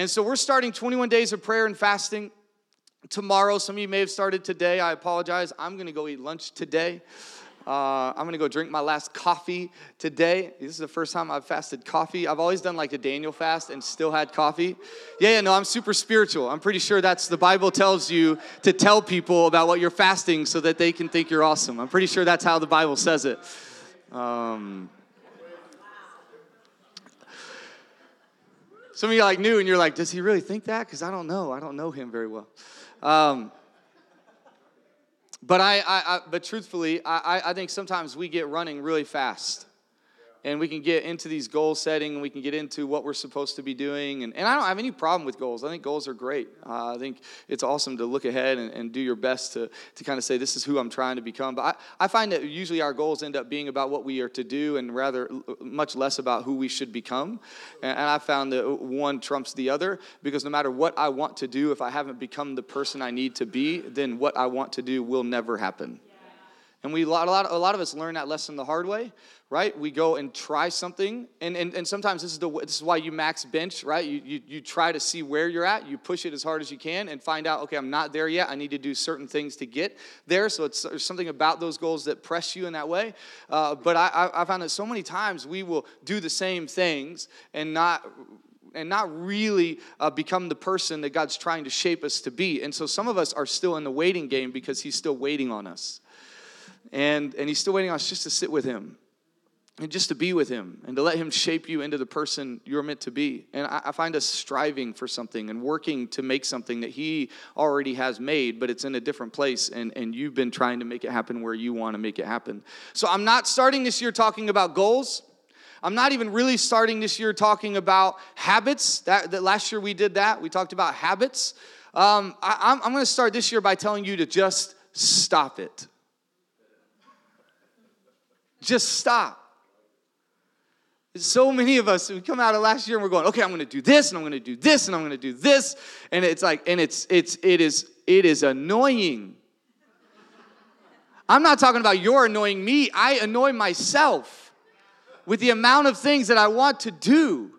And so we're starting 21 days of prayer and fasting tomorrow. Some of you may have started today. I apologize. I'm going to go eat lunch today. Uh, I'm gonna go drink my last coffee today. This is the first time I've fasted coffee. I've always done like a Daniel fast and still had coffee. Yeah, yeah, no, I'm super spiritual. I'm pretty sure that's the Bible tells you to tell people about what you're fasting so that they can think you're awesome. I'm pretty sure that's how the Bible says it. Um, some of you like new and you're like, does he really think that? Because I don't know. I don't know him very well. Um, but I, I, I but truthfully, I, I think sometimes we get running really fast and we can get into these goal setting and we can get into what we're supposed to be doing. And, and i don't have any problem with goals. I think goals are great. Uh, i think it's awesome to look ahead and, and, do your best to, to kind of say this is who i'm trying to become. But I, I find that usually our goals end up being about what we are to do and rather much less about who we should become. And, and i found that one trumps the other because no matter what i want to do if i haven't become the person i need to be then what i want to do will never happen and we, a, lot, a, lot, of us learn that lesson the hard way, right? We go and try something, and, and, and sometimes this is, the, this is why you max bench, right? You, you, you try to see where you're at, you push it as hard as you can, and find out, okay, I'm not there yet. I need to do certain things to get there. So it's, there's something about those goals that press you in that way. Uh, but I, I found that so many times we will do the same things and not and not really uh, become the person that God's trying to shape us to be. And so some of us are still in the waiting game because He's still waiting on us. And, and he's still waiting on us just to sit with him and just to be with him and to let him shape you into the person you're meant to be. And I, I, find us striving for something and working to make something that he already has made, but it's in a different place. And, and you've been trying to make it happen where you want to make it happen. So I'm not starting this year talking about goals. I'm not even really starting this year talking about habits. That, that last year we did that. We talked about habits. Um, I, I'm, I'm going to start this year by telling you to just stop it. Just stop. So many of us, we come out of last year and we're going, okay, I'm gonna do this and I'm gonna do this and I'm gonna do this. And it's like, and it's it's it is it is annoying. I'm not talking about you're annoying me, I annoy myself with the amount of things that I want to do.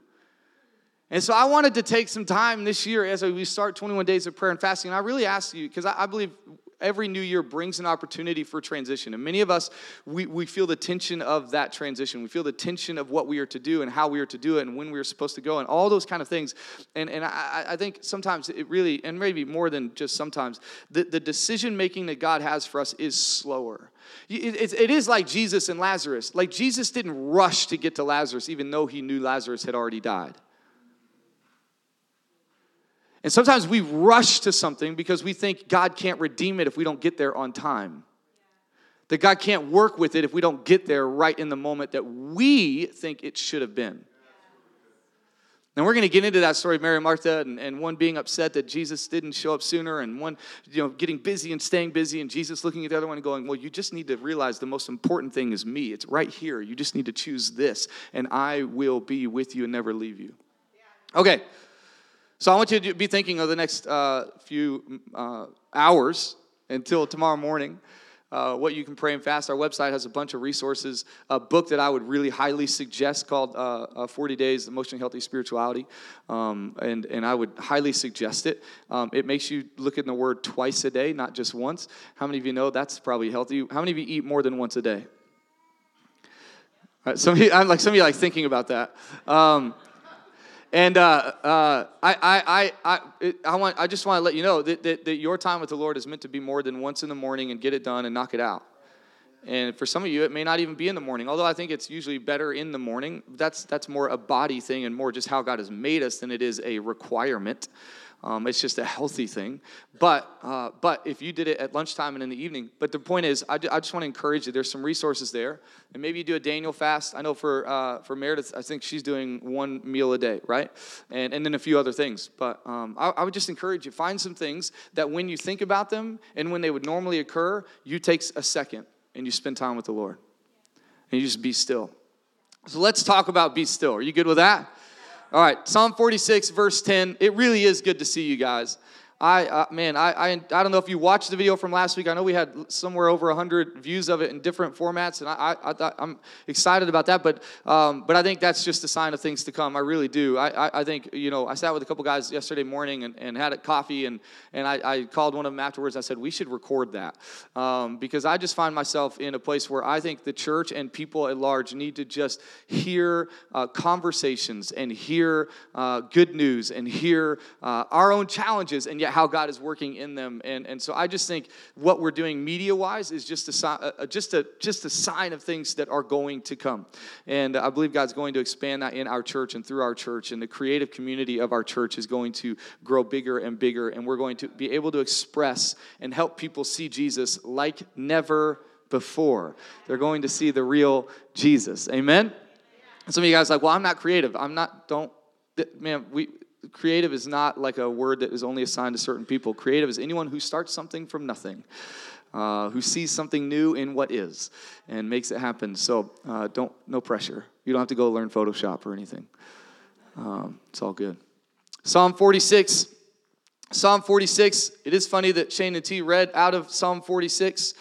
And so I wanted to take some time this year as we start 21 days of prayer and fasting. And I really ask you, because I, I believe every new year brings an opportunity for transition. And many of us, we, we feel the tension of that transition. We feel the tension of what we are to do and how we are to do it and when we are supposed to go and all those kind of things. And, and I, I think sometimes it really, and maybe more than just sometimes, the, the decision making that God has for us is slower. It, it is like Jesus and Lazarus. Like Jesus didn't rush to get to Lazarus, even though he knew Lazarus had already died. And sometimes we rush to something because we think God can't redeem it if we don't get there on time. That God can't work with it if we don't get there right in the moment that we think it should have been. And we're going to get into that story of Mary and Martha and, and one being upset that Jesus didn't show up sooner and one you know, getting busy and staying busy and Jesus looking at the other one and going, well, you just need to realize the most important thing is me. It's right here. You just need to choose this and I will be with you and never leave you. Okay, so I want you to be thinking of the next uh, few uh, hours until tomorrow morning. Uh, what you can pray and fast. Our website has a bunch of resources. A book that I would really highly suggest called uh, uh, 40 Days Emotionally Healthy Spirituality. Um, and, and I would highly suggest it. Um, it makes you look in the word twice a day, not just once. How many of you know that's probably healthy? How many of you eat more than once a day? Some of you, I'm like some of you like thinking about that. Um, and uh, uh, I, I, I, I, want, I just want to let you know that, that, that your time with the Lord is meant to be more than once in the morning and get it done and knock it out. And for some of you, it may not even be in the morning. Although I think it's usually better in the morning. That's that's more a body thing and more just how God has made us than it is a requirement. Um, it's just a healthy thing. But, uh, but if you did it at lunchtime and in the evening, but the point is, I, I just want to encourage you. There's some resources there. And maybe you do a Daniel fast. I know for, uh, for Meredith, I think she's doing one meal a day, right? And, and then a few other things. But um, I, I would just encourage you, find some things that when you think about them and when they would normally occur, you take a second and you spend time with the Lord. And you just be still. So let's talk about be still. Are you good with that? All right, Psalm 46, verse 10. It really is good to see you guys. I, uh, man, I, I, I don't know if you watched the video from last week. I know we had somewhere over 100 views of it in different formats, and I, I, I I'm excited about that. But, um, but I think that's just a sign of things to come. I really do. I, I, I think, you know, I sat with a couple guys yesterday morning and, and had a coffee, and, and I, I called one of them afterwards. I said, we should record that um, because I just find myself in a place where I think the church and people at large need to just hear uh, conversations and hear uh, good news and hear uh, our own challenges and yet how God is working in them. And, and so I just think what we're doing media wise is just a, just, a, just a sign of things that are going to come. And I believe God's going to expand that in our church and through our church. And the creative community of our church is going to grow bigger and bigger. And we're going to be able to express and help people see Jesus like never before. They're going to see the real Jesus. Amen? Some of you guys like, well, I'm not creative. I'm not, don't, man, we, creative is not like a word that is only assigned to certain people. Creative is anyone who starts something from nothing. Uh, who sees something new in what is and makes it happen. So uh, don't, no pressure. You don't have to go learn Photoshop or anything. Um, it's all good. Psalm 46. Psalm 46. It is funny that Shane and T read out of Psalm 46.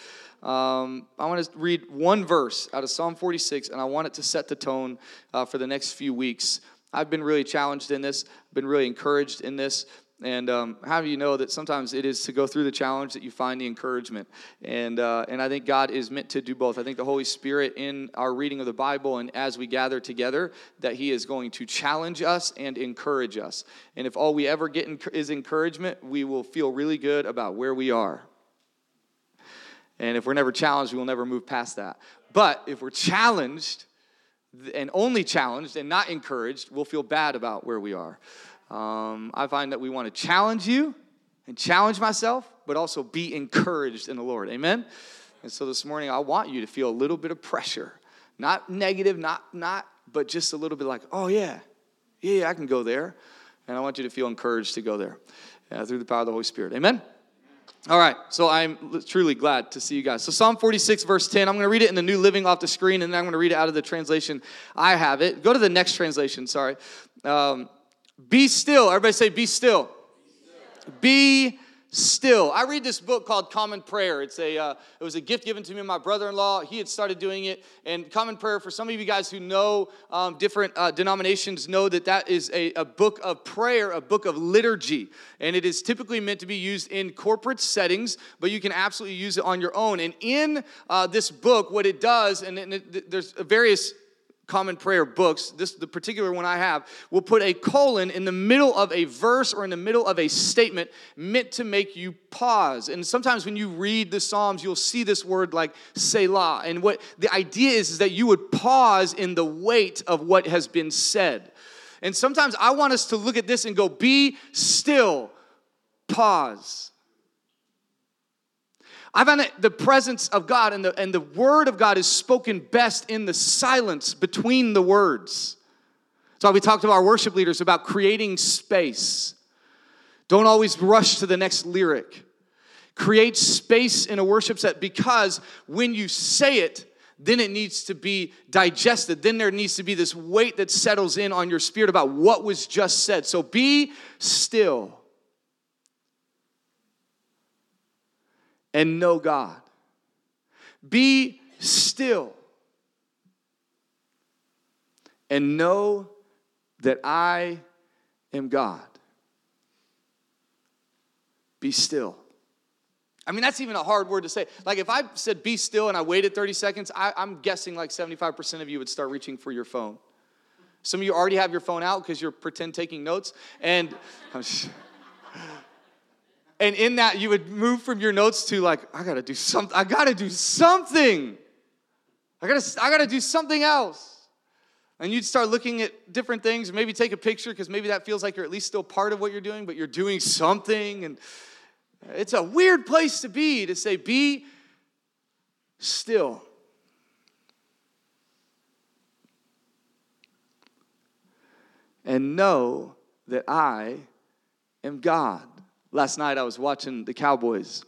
Um, I want to read one verse out of Psalm 46, and I want it to set the tone uh, for the next few weeks. I've been really challenged in this, I've been really encouraged in this. And um, how do you know that sometimes it is to go through the challenge that you find the encouragement? And, uh, and I think God is meant to do both. I think the Holy Spirit, in our reading of the Bible and as we gather together, that He is going to challenge us and encourage us. And if all we ever get is encouragement, we will feel really good about where we are. And if we're never challenged, we will never move past that. But if we're challenged, and only challenged and not encouraged, we'll feel bad about where we are. Um, I find that we want to challenge you and challenge myself, but also be encouraged in the Lord. Amen? And so this morning, I want you to feel a little bit of pressure. Not negative, not, not, but just a little bit like, oh, yeah, yeah, I can go there. And I want you to feel encouraged to go there uh, through the power of the Holy Spirit. Amen? All right, so I'm truly glad to see you guys. So, Psalm 46, verse 10, I'm going to read it in the New Living off the screen, and then I'm going to read it out of the translation I have it. Go to the next translation, sorry. Um, be still. Everybody say, be still. Be still. Be still. I read this book called Common Prayer. It's a, uh, it was a gift given to me by my brother-in-law. He had started doing it. And Common Prayer, for some of you guys who know um, different uh, denominations, know that that is a, a book of prayer, a book of liturgy. And it is typically meant to be used in corporate settings, but you can absolutely use it on your own. And in uh, this book, what it does, and, it, there's various common prayer books, this the particular one I have, will put a colon in the middle of a verse or in the middle of a statement meant to make you pause. And sometimes when you read the Psalms, you'll see this word like Selah. And what the idea is is that you would pause in the weight of what has been said. And sometimes I want us to look at this and go, be still, pause. I find that the presence of God and the, and the word of God is spoken best in the silence between the words. That's why we talked to our worship leaders about creating space. Don't always rush to the next lyric. Create space in a worship set because when you say it, then it needs to be digested. Then there needs to be this weight that settles in on your spirit about what was just said. So be still and know God. Be still and know that I am God. Be still. I mean, that's even a hard word to say. Like, if I said be still and I waited 30 seconds, I, am guessing like 75% of you would start reaching for your phone. Some of you already have your phone out because you're pretend taking notes. And and in that, you would move from your notes to like, I gotta do something. I gotta do something. I gotta, I gotta do something else. And you'd start looking at different things, maybe take a picture because maybe that feels like you're at least still part of what you're doing, but you're doing something. And it's a weird place to be to say, be still. And know that I am God. Last night I was watching the Cowboys.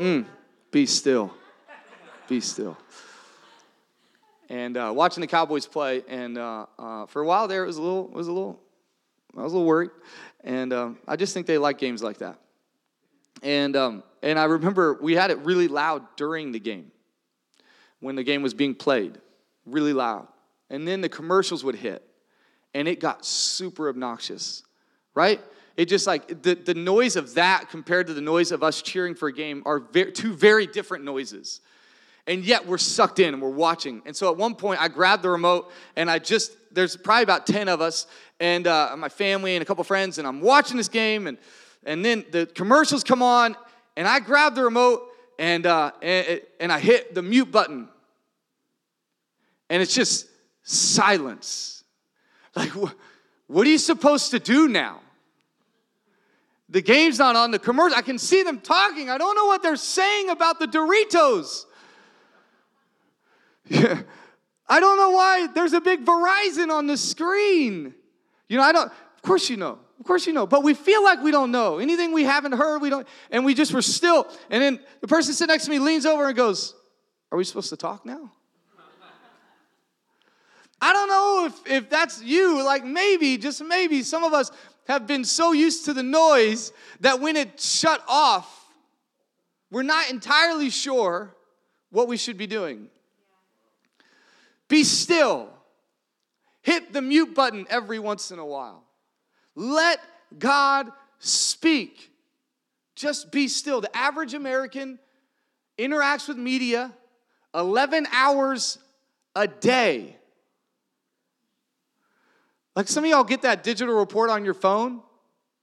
Mm, be still. Be still. And uh, watching the Cowboys play, and uh, uh, for a while there, it was a little, it was a little I was a little worried. And um, I just think they like games like that. And, um, and I remember we had it really loud during the game when the game was being played, really loud. And then the commercials would hit, and it got super obnoxious, right? It just like the, the noise of that compared to the noise of us cheering for a game are two very different noises. And yet we're sucked in and we're watching. And so at one point, I grabbed the remote and I just, there's probably about 10 of us and uh, my family and a couple friends, and I'm watching this game. And, and then the commercials come on, and I grab the remote and, uh, and, and I hit the mute button. And it's just silence. Like, wh- what are you supposed to do now? The game's not on the commercial. I can see them talking. I don't know what they're saying about the Doritos. Yeah. I don't know why there's a big Verizon on the screen. You know, I don't, of course you know. Of course you know. But we feel like we don't know. Anything we haven't heard, we don't, and we just were still. And then the person sitting next to me leans over and goes, Are we supposed to talk now? I don't know if, if that's you. Like maybe, just maybe, some of us have been so used to the noise that when it shut off, we're not entirely sure what we should be doing. Be still. Hit the mute button every once in a while. Let God speak. Just be still. The average American interacts with media 11 hours a day. Like some of y'all get that digital report on your phone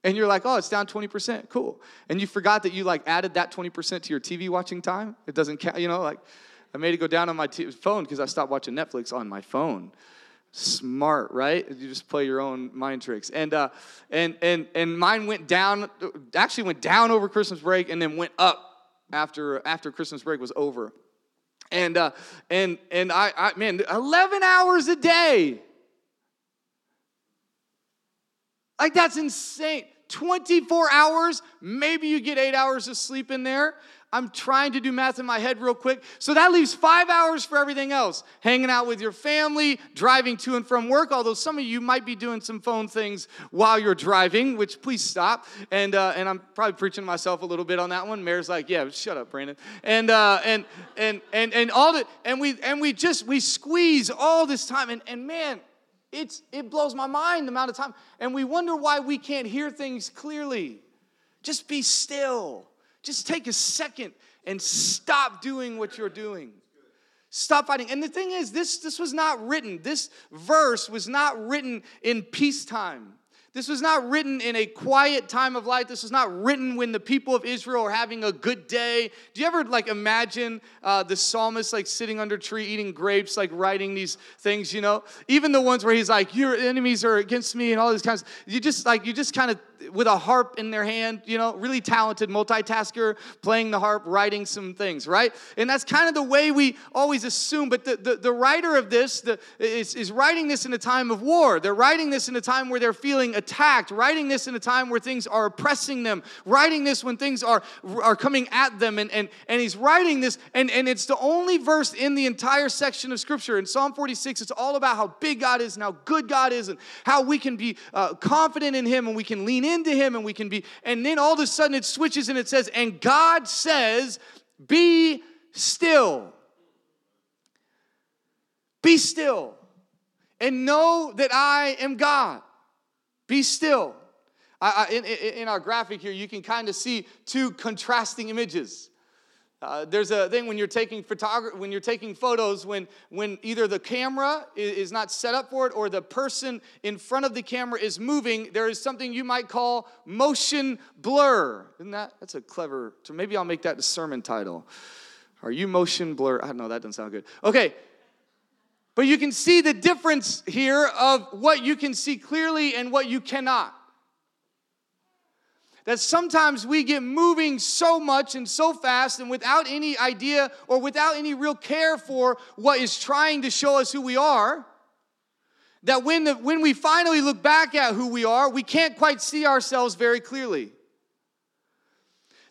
and you're like, oh, it's down 20%. Cool. And you forgot that you like added that 20% to your TV watching time. It doesn't count, you know, like I made it go down on my t- phone because I stopped watching Netflix on my phone. Smart, right? You just play your own mind tricks. And uh, and and and mine went down. Actually, went down over Christmas break, and then went up after after Christmas break was over. And uh, and and I, I man, 11 hours a day. Like that's insane. 24 hours, maybe you get eight hours of sleep in there. I'm trying to do math in my head real quick. So that leaves five hours for everything else hanging out with your family, driving to and from work. Although some of you might be doing some phone things while you're driving, which please stop. And, uh, and I'm probably preaching to myself a little bit on that one. Mayor's like, yeah, shut up, Brandon. And, uh, and, and, and, and, all the, and, we, and we just, we squeeze all this time. And, and man, it's, it blows my mind the amount of time. And we wonder why we can't hear things clearly. Just be still. Just take a second and stop doing what you're doing. Stop fighting. And the thing is, this, this was not written, this verse was not written in peacetime. This was not written in a quiet time of life. This was not written when the people of Israel are having a good day. Do you ever like imagine uh, the psalmist like sitting under a tree eating grapes, like writing these things? You know, even the ones where he's like, "Your enemies are against me," and all these kinds. You just like you just kind of with a harp in their hand, you know, really talented multitasker, playing the harp, writing some things, right? And that's kind of the way we always assume. But the, the, the writer of this the, is, is writing this in a time of war. They're writing this in a time where they're feeling attacked, writing this in a time where things are oppressing them, writing this when things are, are coming at them. And, and, and he's writing this, and, and it's the only verse in the entire section of Scripture. In Psalm 46, it's all about how big God is and how good God is and how we can be uh, confident in Him and we can lean into him and we can be, and then all of a sudden it switches and it says, and God says, be still. Be still and know that I am God. Be still. I, I, in, in our graphic here, you can kind of see two contrasting images. Uh, there's a thing when you're taking photography, when you're taking photos, when, when either the camera is, is, not set up for it or the person in front of the camera is moving, there is something you might call motion blur. Isn't that? That's a clever, maybe I'll make that the sermon title. Are you motion blur? I don't know, that doesn't sound good. Okay. But you can see the difference here of what you can see clearly and what you cannot. That sometimes we get moving so much and so fast and without any idea or without any real care for what is trying to show us who we are that when, the, when we finally look back at who we are we can't quite see ourselves very clearly.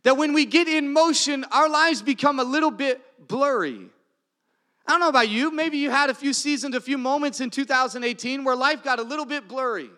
That when we get in motion our lives become a little bit blurry i don't know about you maybe you had a few seasons a few moments in 2018 where life got a little bit blurry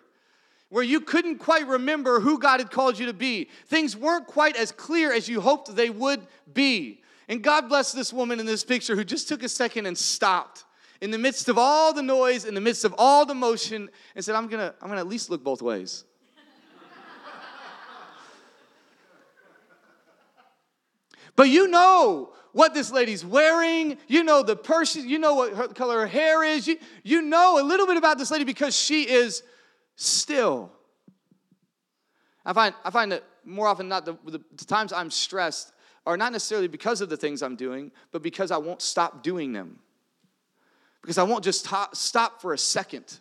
where you couldn't quite remember who God had called you to be. Things weren't quite as clear as you hoped they would be. And God bless this woman in this picture who just took a second and stopped in the midst of all the noise, in the midst of all the motion, and said, I'm gonna, I'm gonna at least look both ways. but you know what this lady's wearing, you know the person, you know what her color her hair is, you, you know a little bit about this lady because she is still. I find, I find that more often not the, the, the times I'm stressed are not necessarily because of the things I'm doing, but because I won't stop doing them. Because I won't just stop for a second.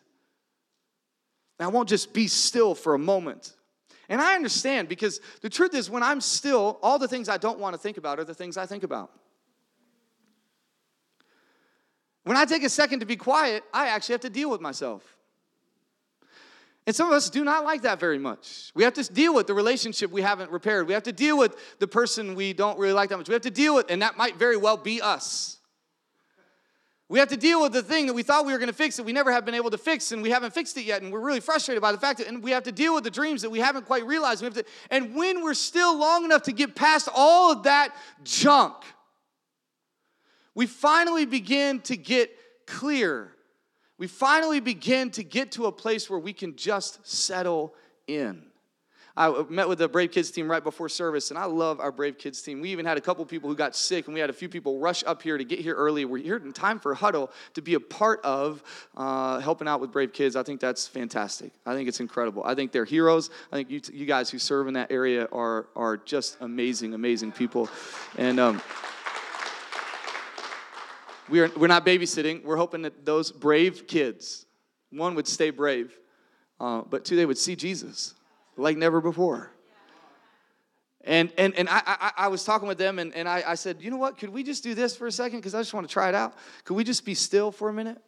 And I won't just be still for a moment. And I understand because the truth is, when I'm still, all the things I don't want to think about are the things I think about. When I take a second to be quiet, I actually have to deal with myself. And some of us do not like that very much. We have to deal with the relationship we haven't repaired. We have to deal with the person we don't really like that much. We have to deal with, and that might very well be us. We have to deal with the thing that we thought we were going to fix that we never have been able to fix, and we haven't fixed it yet, and we're really frustrated by the fact that, and we have to deal with the dreams that we haven't quite realized. We have to, and when we're still long enough to get past all of that junk, we finally begin to get clear we finally begin to get to a place where we can just settle in. I met with the Brave Kids team right before service, and I love our Brave Kids team. We even had a couple people who got sick, and we had a few people rush up here to get here early. We're here in time for huddle to be a part of uh, helping out with Brave Kids. I think that's fantastic. I think it's incredible. I think they're heroes. I think you, you guys who serve in that area are, are just amazing, amazing people. And, um, we are, we're not babysitting. We're hoping that those brave kids, one would stay brave, uh, but two, they would see Jesus like never before. And, and, and I, I, I was talking with them, and, and I, I said, you know what? Could we just do this for a second? Because I just want to try it out. Could we just be still for a minute?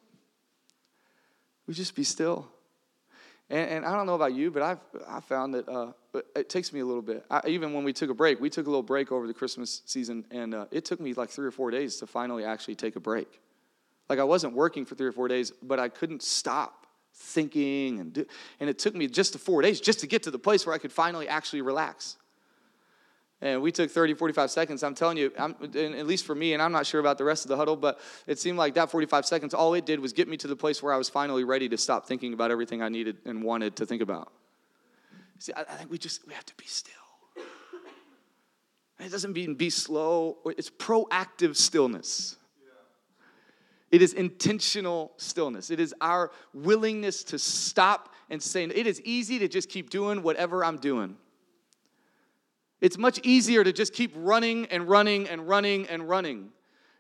We just be still. And, and, I don't know about you, but I've I found that uh, it takes me a little bit. I, even when we took a break, we took a little break over the Christmas season, and uh, it took me like three or four days to finally actually take a break. Like I wasn't working for three or four days, but I couldn't stop thinking and do, and it took me just to four days just to get to the place where I could finally actually relax. And we took 30, 45 seconds. I'm telling you, I'm, at least for me, and I'm not sure about the rest of the huddle, but it seemed like that 45 seconds, all it did was get me to the place where I was finally ready to stop thinking about everything I needed and wanted to think about. See, I, I think we just, we have to be still. it doesn't mean be slow, it's proactive stillness. It is intentional stillness. It is our willingness to stop and say, it is easy to just keep doing whatever I'm doing. It's much easier to just keep running and running and running and running.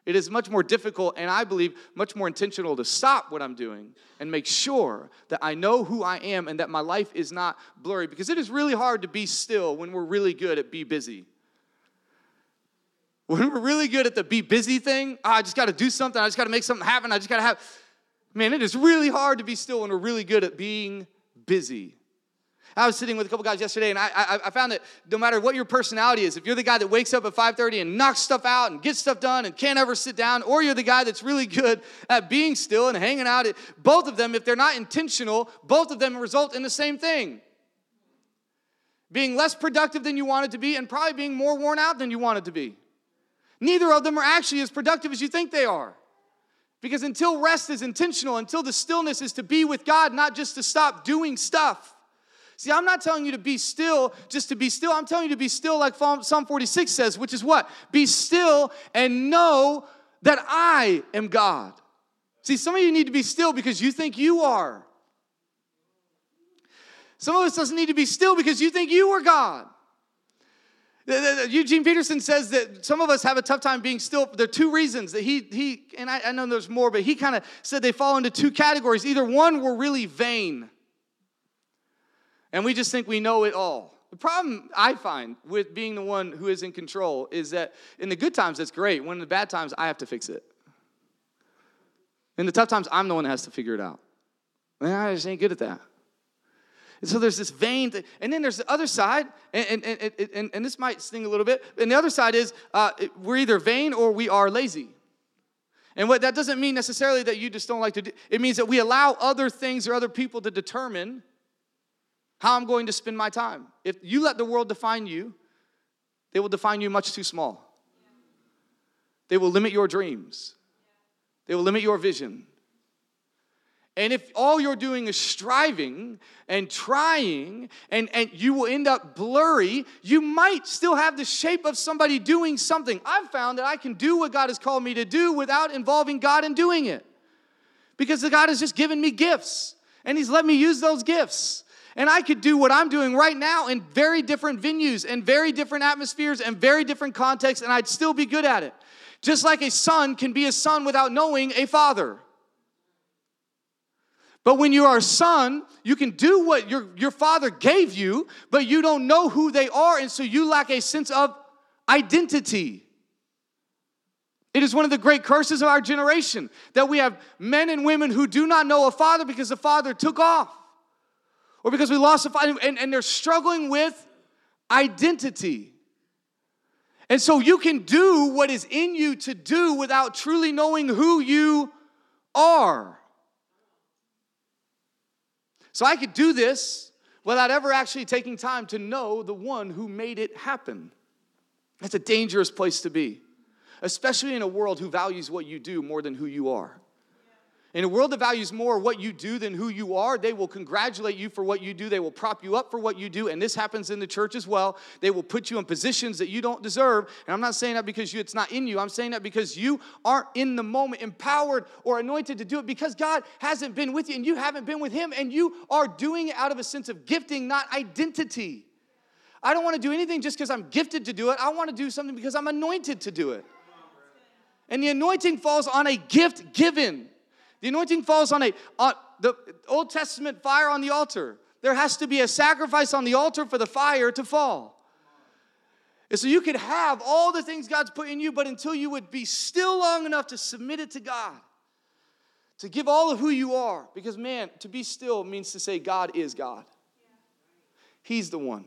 It is much more difficult, and I believe much more intentional to stop what I'm doing and make sure that I know who I am and that my life is not blurry. Because it is really hard to be still when we're really good at be busy. When we're really good at the be busy thing, oh, I just got to do something, I just got to make something happen, I just got to have. Man, it is really hard to be still when we're really good at being busy. I was sitting with a couple guys yesterday, and I, I, I, found that no matter what your personality is, if you're the guy that wakes up at 5:30 and knocks stuff out and gets stuff done and can't ever sit down, or you're the guy that's really good at being still and hanging out, both of them, if they're not intentional, both of them result in the same thing. Being less productive than you wanted to be, and probably being more worn out than you wanted to be. Neither of them are actually as productive as you think they are. Because until rest is intentional, until the stillness is to be with God, not just to stop doing stuff, See, I'm not telling you to be still just to be still. I'm telling you to be still, like Psalm 46 says, which is what? Be still and know that I am God. See, some of you need to be still because you think you are. Some of us doesn't need to be still because you think you are God. Eugene Peterson says that some of us have a tough time being still. There are two reasons that he, he and I, I know there's more, but he kind of said they fall into two categories. Either one, we're really vain and we just think we know it all. The problem I find with being the one who is in control is that in the good times, that's great. When in the bad times, I have to fix it. In the tough times, I'm the one that has to figure it out. And I just ain't good at that. And so there's this vain thing. And then there's the other side, and, and, and, and, this might sting a little bit. And the other side is uh, we're either vain or we are lazy. And what that doesn't mean necessarily that you just don't like to do, it means that we allow other things or other people to determine how I'm going to spend my time. If you let the world define you, they will define you much too small. They will limit your dreams, they will limit your vision. And if all you're doing is striving and trying, and, and you will end up blurry, you might still have the shape of somebody doing something. I've found that I can do what God has called me to do without involving God in doing it. Because the God has just given me gifts, and He's let me use those gifts. And I could do what I'm doing right now in very different venues and very different atmospheres and very different contexts, and I'd still be good at it. Just like a son can be a son without knowing a father. But when you are a son, you can do what your, your father gave you, but you don't know who they are, and so you lack a sense of identity. It is one of the great curses of our generation that we have men and women who do not know a father because the father took off, or because we lost a fight, and, and they're struggling with identity. And so you can do what is in you to do without truly knowing who you are. So I could do this without ever actually taking time to know the one who made it happen. That's a dangerous place to be, especially in a world who values what you do more than who you are. In a world that values more what you do than who you are, they will congratulate you for what you do. They will prop you up for what you do. And this happens in the church as well. They will put you in positions that you don't deserve. And I'm not saying that because you, it's not in you. I'm saying that because you aren't in the moment empowered or anointed to do it because God hasn't been with you and you haven't been with Him. And you are doing it out of a sense of gifting, not identity. I don't want to do anything just because I'm gifted to do it. I want to do something because I'm anointed to do it. And the anointing falls on a gift given. The anointing falls on a on the Old Testament fire on the altar. There has to be a sacrifice on the altar for the fire to fall. And so you could have all the things God's put in you, but until you would be still long enough to submit it to God, to give all of who you are, because man, to be still means to say God is God. He's the one.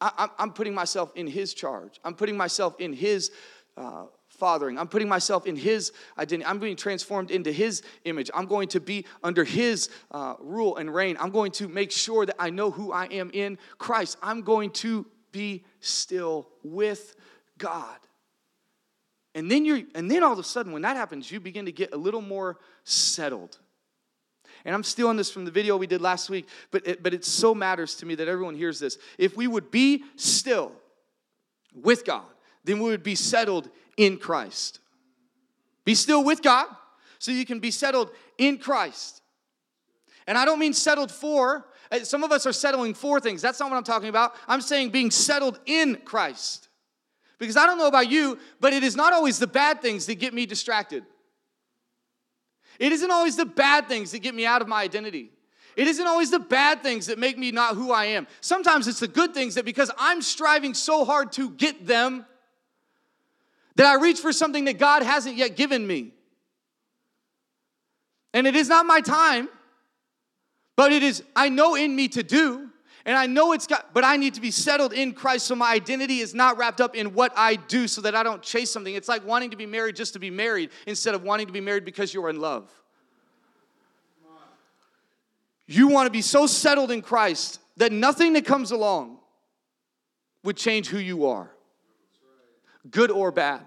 I, am putting myself in His charge. I'm putting myself in His uh, fathering. I'm putting myself in His identity. I'm being transformed into His image. I'm going to be under His uh, rule and reign. I'm going to make sure that I know who I am in Christ. I'm going to be still with God. And then you're, and then all of a sudden, when that happens, you begin to get a little more settled. And I'm stealing this from the video we did last week, but it, but it so matters to me that everyone hears this. If we would be still with God, then we would be settled in Christ. Be still with God so you can be settled in Christ. And I don't mean settled for, eh, some of us are settling for things. That's not what I'm talking about. I'm saying being settled in Christ. Because I don't know about you, but it is not always the bad things that get me distracted. It isn't always the bad things that get me out of my identity. It isn't always the bad things that make me not who I am. Sometimes it's the good things that because I'm striving so hard to get them, that I reach for something that God hasn't yet given me. And it is not my time, but it is, I know in me to do. And I know it's got, but I need to be settled in Christ so my identity is not wrapped up in what I do so that I don't chase something. It's like wanting to be married just to be married instead of wanting to be married because you're in love. You want to be so settled in Christ that nothing that comes along would change who you are good or bad.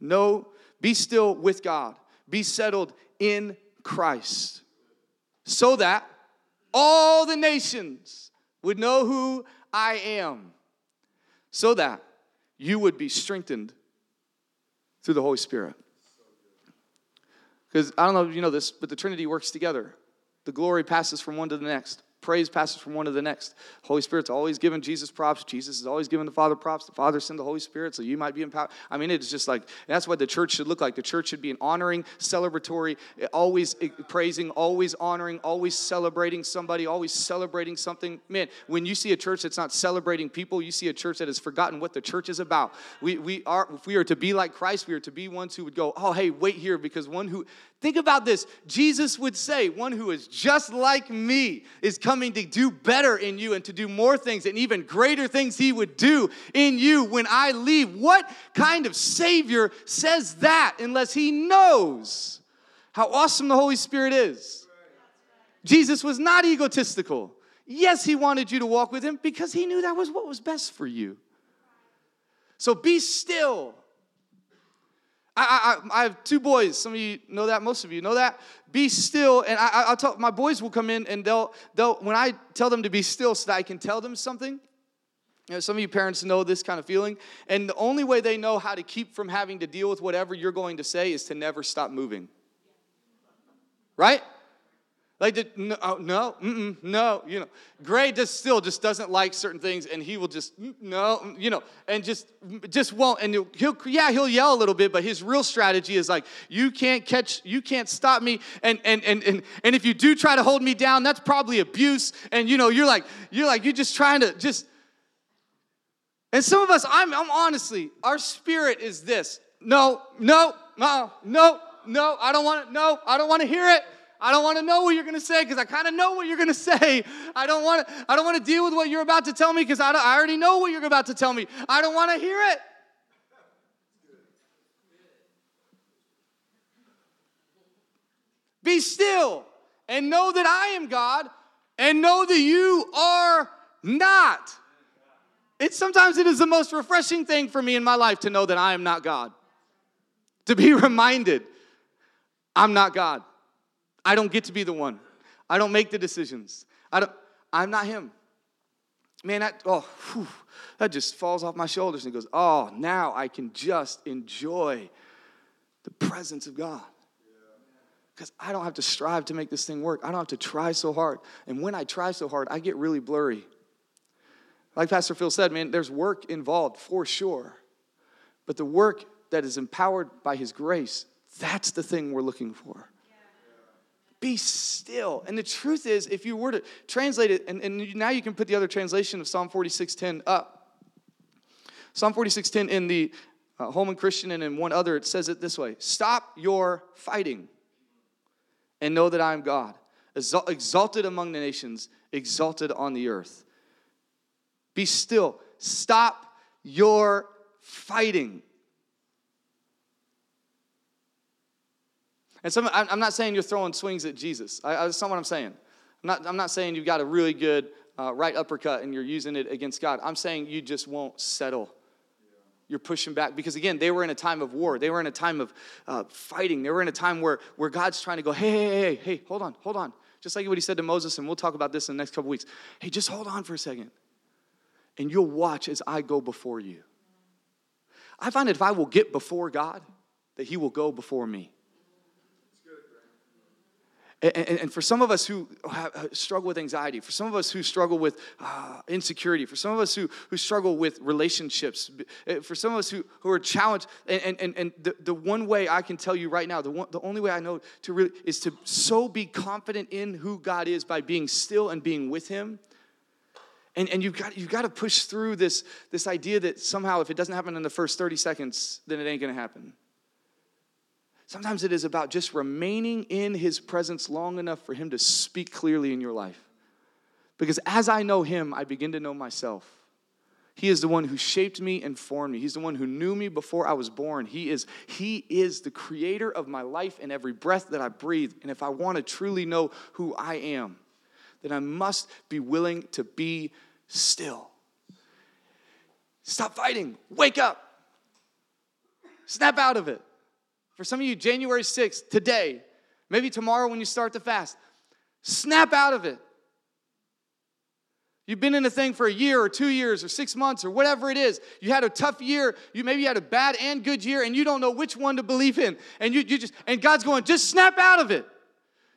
No, be still with God, be settled in Christ, so that all the nations would know who I am, so that you would be strengthened through the Holy Spirit. Because I don't know if you know this, but the Trinity works together. The glory passes from one to the next praise passes from one to the next. Holy Spirit's always giving Jesus props. Jesus is always giving the Father props. The Father sent the Holy Spirit so you might be empowered. I mean, it's just like, that's what the church should look like. The church should be an honoring, celebratory, always praising, always honoring, always celebrating somebody, always celebrating something. Man, when you see a church that's not celebrating people, you see a church that has forgotten what the church is about. We, we are, if we are to be like Christ, we are to be ones who would go, oh, hey, wait here, because one who, Think about this. Jesus would say, One who is just like me is coming to do better in you and to do more things and even greater things he would do in you when I leave. What kind of Savior says that unless he knows how awesome the Holy Spirit is? Jesus was not egotistical. Yes, he wanted you to walk with him because he knew that was what was best for you. So be still. I, I, I have two boys. Some of you know that. Most of you know that. Be still, and I, I'll tell my boys will come in and they'll they'll when I tell them to be still so that I can tell them something. You know, some of you parents know this kind of feeling, and the only way they know how to keep from having to deal with whatever you're going to say is to never stop moving. Right? Like, the, no, oh, no, no, you know. Gray just still just doesn't like certain things, and he will just, mm, no, you know, and just, just won't. And he'll, he'll, yeah, he'll yell a little bit, but his real strategy is like, you can't catch, you can't stop me. And, and, and, and, and if you do try to hold me down, that's probably abuse. And, you know, you're like, you're like, you're just trying to just, and some of us, I'm, I'm honestly, our spirit is this. No, no, no, no, no, I don't want to, no, I don't want to hear it. I don't want to know what you're going to say because I kind of know what you're going to say. I don't want to. I don't want to deal with what you're about to tell me because I, I already know what you're about to tell me. I don't want to hear it. Be still and know that I am God, and know that you are not. It's sometimes it is the most refreshing thing for me in my life to know that I am not God. To be reminded, I'm not God. I don't get to be the one. I don't make the decisions. I don't, I'm not him. Man, that, oh, whew, that just falls off my shoulders and goes, oh, now I can just enjoy the presence of God. Because I don't have to strive to make this thing work. I don't have to try so hard. And when I try so hard, I get really blurry. Like Pastor Phil said, man, there's work involved for sure. But the work that is empowered by His grace, that's the thing we're looking for be still. And the truth is, if you were to translate it, and, and now you can put the other translation of Psalm 46:10 up. Psalm 46:10 in the uh, Holman Christian and in one other, it says it this way: Stop your fighting, and know that I am God, exalted among the nations, exalted on the earth. Be still. Stop your fighting. And some, I'm not saying you're throwing swings at Jesus. I, that's not what I'm saying. I'm not, I'm not saying you've got a really good uh, right uppercut and you're using it against God. I'm saying you just won't settle. You're pushing back because again, they were in a time of war. They were in a time of uh, fighting. They were in a time where, where God's trying to go, hey, hey, hey, hey, hold on, hold on. Just like what he said to Moses, and we'll talk about this in the next couple weeks. Hey, just hold on for a second. And you'll watch as I go before you. I find that if I will get before God, that he will go before me. And, for some of us who have, struggle with anxiety, for some of us who struggle with uh, insecurity, for some of us who, who struggle with relationships, eh, for some of us who, who are challenged, and, and, and the, the one way I can tell you right now, the, one, the only way I know to really is to so be confident in who God is by being still and being with Him. And, and you've, got, you've got to push through this, this idea that somehow if it doesn't happen in the first 30 seconds, then it ain't going to happen. Sometimes it is about just remaining in his presence long enough for him to speak clearly in your life. Because as I know him, I begin to know myself. He is the one who shaped me and formed me. He's the one who knew me before I was born. He is, he is the creator of my life and every breath that I breathe. And if I want to truly know who I am, then I must be willing to be still. Stop fighting. Wake up. Snap out of it. For some of you, January 6th, today, maybe tomorrow when you start the fast, snap out of it. You've been in a thing for a year or two years or six months or whatever it is. You had a tough year. You maybe had a bad and good year, and you don't know which one to believe in. And you, you just and God's going, just snap out of it.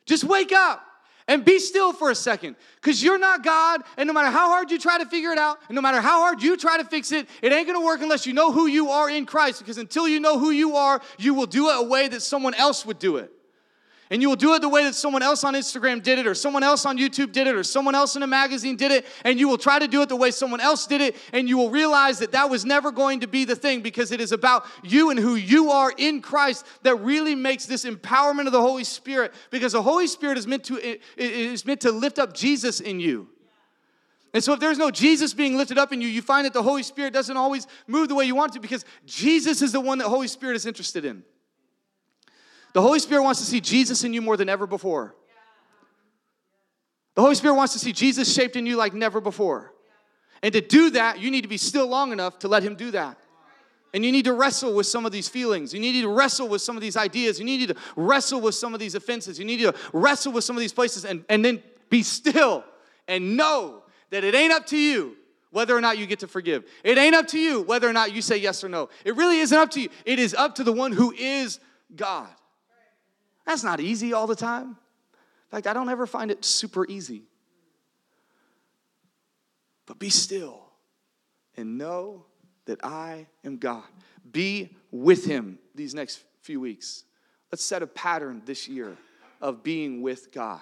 Just wake up and be still for a second because you're not God. And no matter how hard you try to figure it out, and no matter how hard you try to fix it, it ain't gonna work unless you know who you are in Christ. Because until you know who you are, you will do it a way that someone else would do it and you will do it the way that someone else on Instagram did it, or someone else on YouTube did it, or someone else in a magazine did it, and you will try to do it the way someone else did it, and you will realize that that was never going to be the thing because it is about you and who you are in Christ that really makes this empowerment of the Holy Spirit because the Holy Spirit is meant to is meant to lift up Jesus in you. And so, if there's no Jesus being lifted up in you, you find that the Holy Spirit doesn't always move the way you want to because Jesus is the one that Holy Spirit is interested in. The Holy Spirit wants to see Jesus in you more than ever before. The Holy Spirit wants to see Jesus shaped in you like never before. And to do that, you need to be still long enough to let Him do that. And you need to wrestle with some of these feelings. You need to wrestle with some of these ideas. You need to wrestle with some of these offenses. You need to wrestle with some of these places and, and then be still and know that it ain't up to you whether or not you get to forgive. It ain't up to you whether or not you say yes or no. It really isn't up to you. It is up to the one who is God. That's not easy all the time. In fact, I don't ever find it super easy. But be still and know that I am God. Be with Him these next few weeks. Let's set a pattern this year of being with God.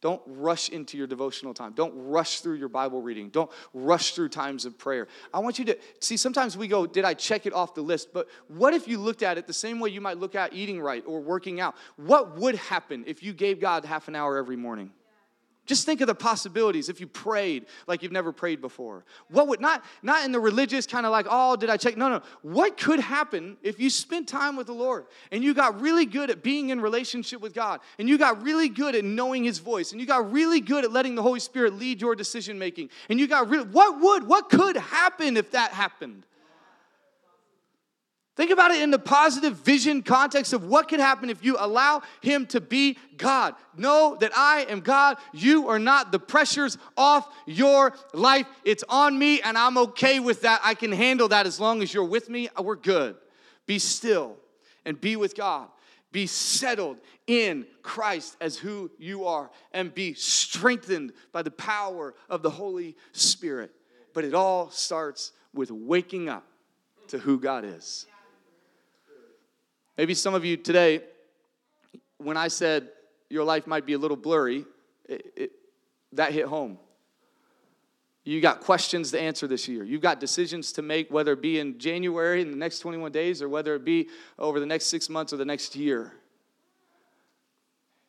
Don't rush into your devotional time. Don't rush through your Bible reading. Don't rush through times of prayer. I want you to see, sometimes we go, Did I check it off the list? But what if you looked at it the same way you might look at eating right or working out? What would happen if you gave God half an hour every morning? Just think of the possibilities if you prayed like you've never prayed before. What would not not in the religious kind of like, oh, did I check? No, no. What could happen if you spent time with the Lord and you got really good at being in relationship with God and you got really good at knowing his voice and you got really good at letting the Holy Spirit lead your decision making and you got really what would what could happen if that happened? Think about it in the positive vision context of what could happen if you allow Him to be God. Know that I am God. You are not. The pressure's off your life. It's on me, and I'm okay with that. I can handle that as long as you're with me. Uh, we're good. Be still and be with God. Be settled in Christ as who you are, and be strengthened by the power of the Holy Spirit. But it all starts with waking up to who God is. Maybe some of you today, when I said your life might be a little blurry, it, it, that hit home. You got questions to answer this year. You've got decisions to make, whether it be in January in the next 21 days or whether it be over the next six months or the next year.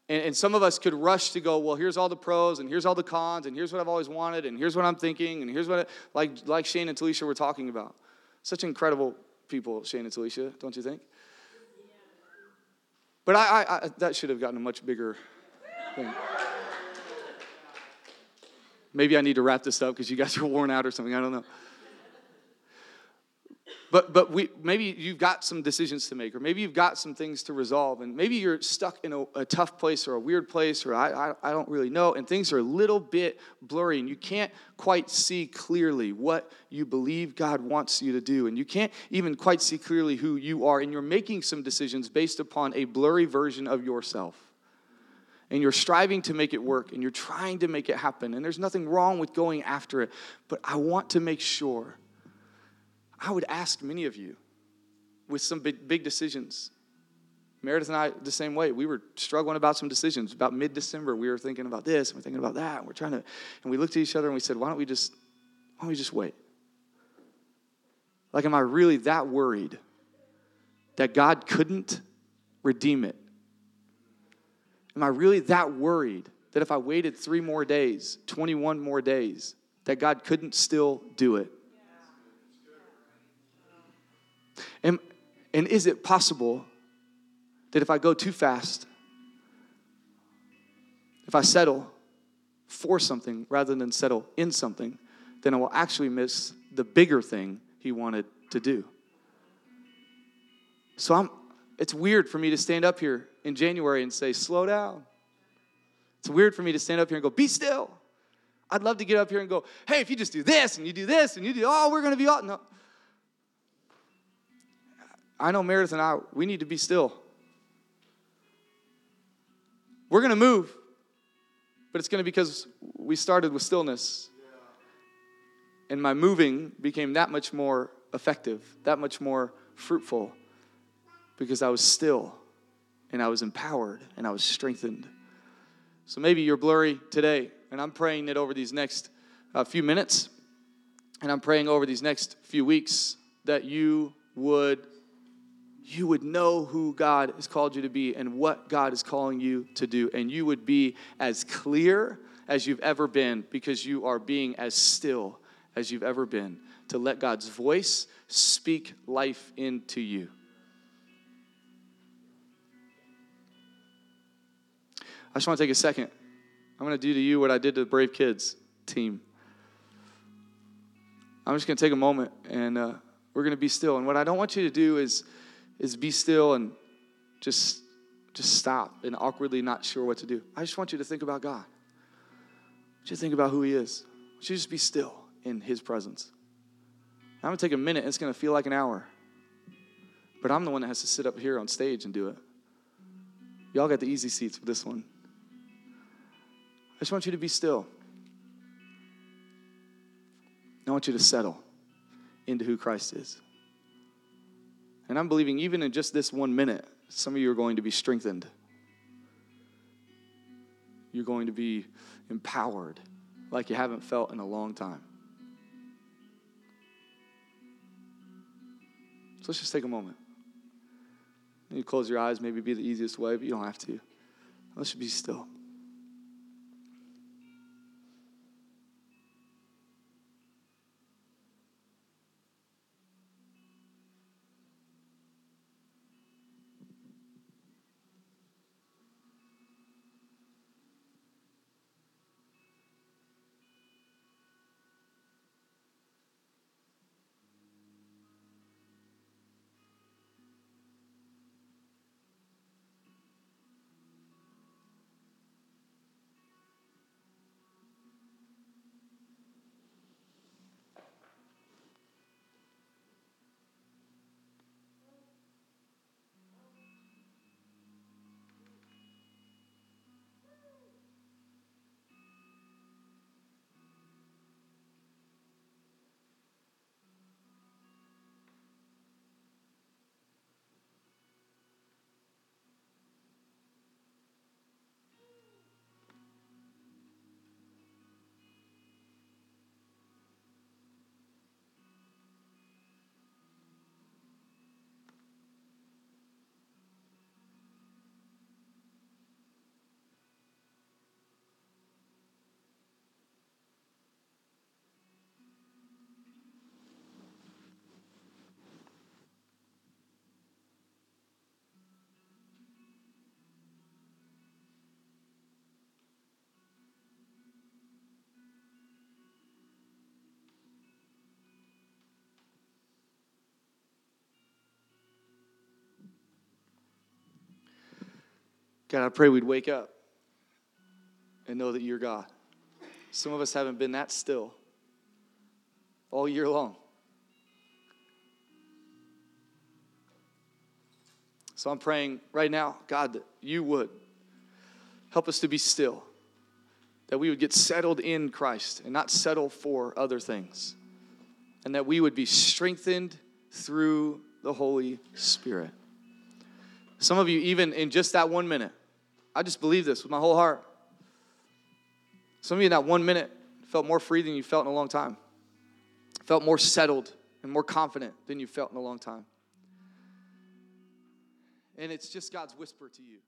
And, and, some of us could rush to go, well, here's all the pros and here's all the cons and here's what I've always wanted and here's what I'm thinking and here's what, I, like, like Shane and Talisha were talking about. Such incredible people, Shane and Talisha, don't you think? But I, I, I that should have gotten a much bigger thing. Maybe I need to wrap this up because you guys are worn out or something. I don't know. But, but we, maybe you've got some decisions to make, or maybe you've got some things to resolve, and maybe you're stuck in a, a tough place or a weird place, or I, I, I don't really know, and things are a little bit blurry, and you can't quite see clearly what you believe God wants you to do, and you can't even quite see clearly who you are, and you're making some decisions based upon a blurry version of yourself and you're striving to make it work and you're trying to make it happen. And there's nothing wrong with going after it. But I want to make sure I would ask many of you with some big, big decisions. Meredith and I, the same way. We were struggling about some decisions. About mid December, we were thinking about this, and we're thinking about that, and we're trying to, and we looked at each other and we said, why don't we just, why don't we just wait? Like, am I really that worried that God couldn't redeem it? Am I really that worried that if I waited three more days, 21 more days, that God couldn't still do it? And, and is it possible that if I go too fast, if I settle for something rather than settle in something, then I will actually miss the bigger thing he wanted to do. So I'm it's weird for me to stand up here in January and say, slow down. It's weird for me to stand up here and go, be still. I'd love to get up here and go, hey, if you just do this and you do this and you do, oh, we're gonna be all no. I know Meredith and I, we need to be still. We're going to move, but it's going to be because we started with stillness. And my moving became that much more effective, that much more fruitful because I was still and I was empowered and I was strengthened. So maybe you're blurry today, and I'm praying that over these next uh, few minutes, and I'm praying over these next few weeks that you would you would know who God has called you to be and what God is calling you to do. And you would be as clear as you've ever been because you are being as still as you've ever been to let God's voice speak life into you. I just want to take a second. I'm going to do to you what I did to the Brave Kids team. I'm just going to take a moment and uh, we're going to be still. And what I don't want you to do is, is be still and just, just stop and awkwardly not sure what to do. I just want you to think about God. Just think about who He is. You just be still in His presence. I'm to take a minute. It's to feel like an hour. But I'm the one that has to sit up here on stage and do it. Y'all got the easy seats for this one. I just want you to be still. I want you to settle into who Christ is. And I'm believing, even in just this one minute, some of you are going to be strengthened. You're going to be empowered like you haven't felt in a long time. So let's just take a moment. You close your eyes, maybe be the easiest way, but you don't have to. Let's just be still. God, I pray we'd wake up and know that you're God. Some of us haven't been that still all year long. So I'm praying right now, God, that you would help us to be still, that we would get settled in Christ and not settle for other things, and that we would be strengthened through the Holy Spirit. Some of you, even in just that one minute, I just believe this with my whole heart. Some of you in that one minute felt more free than you felt in a long time, felt more settled and more confident than you felt in a long time. And it's just God's whisper to you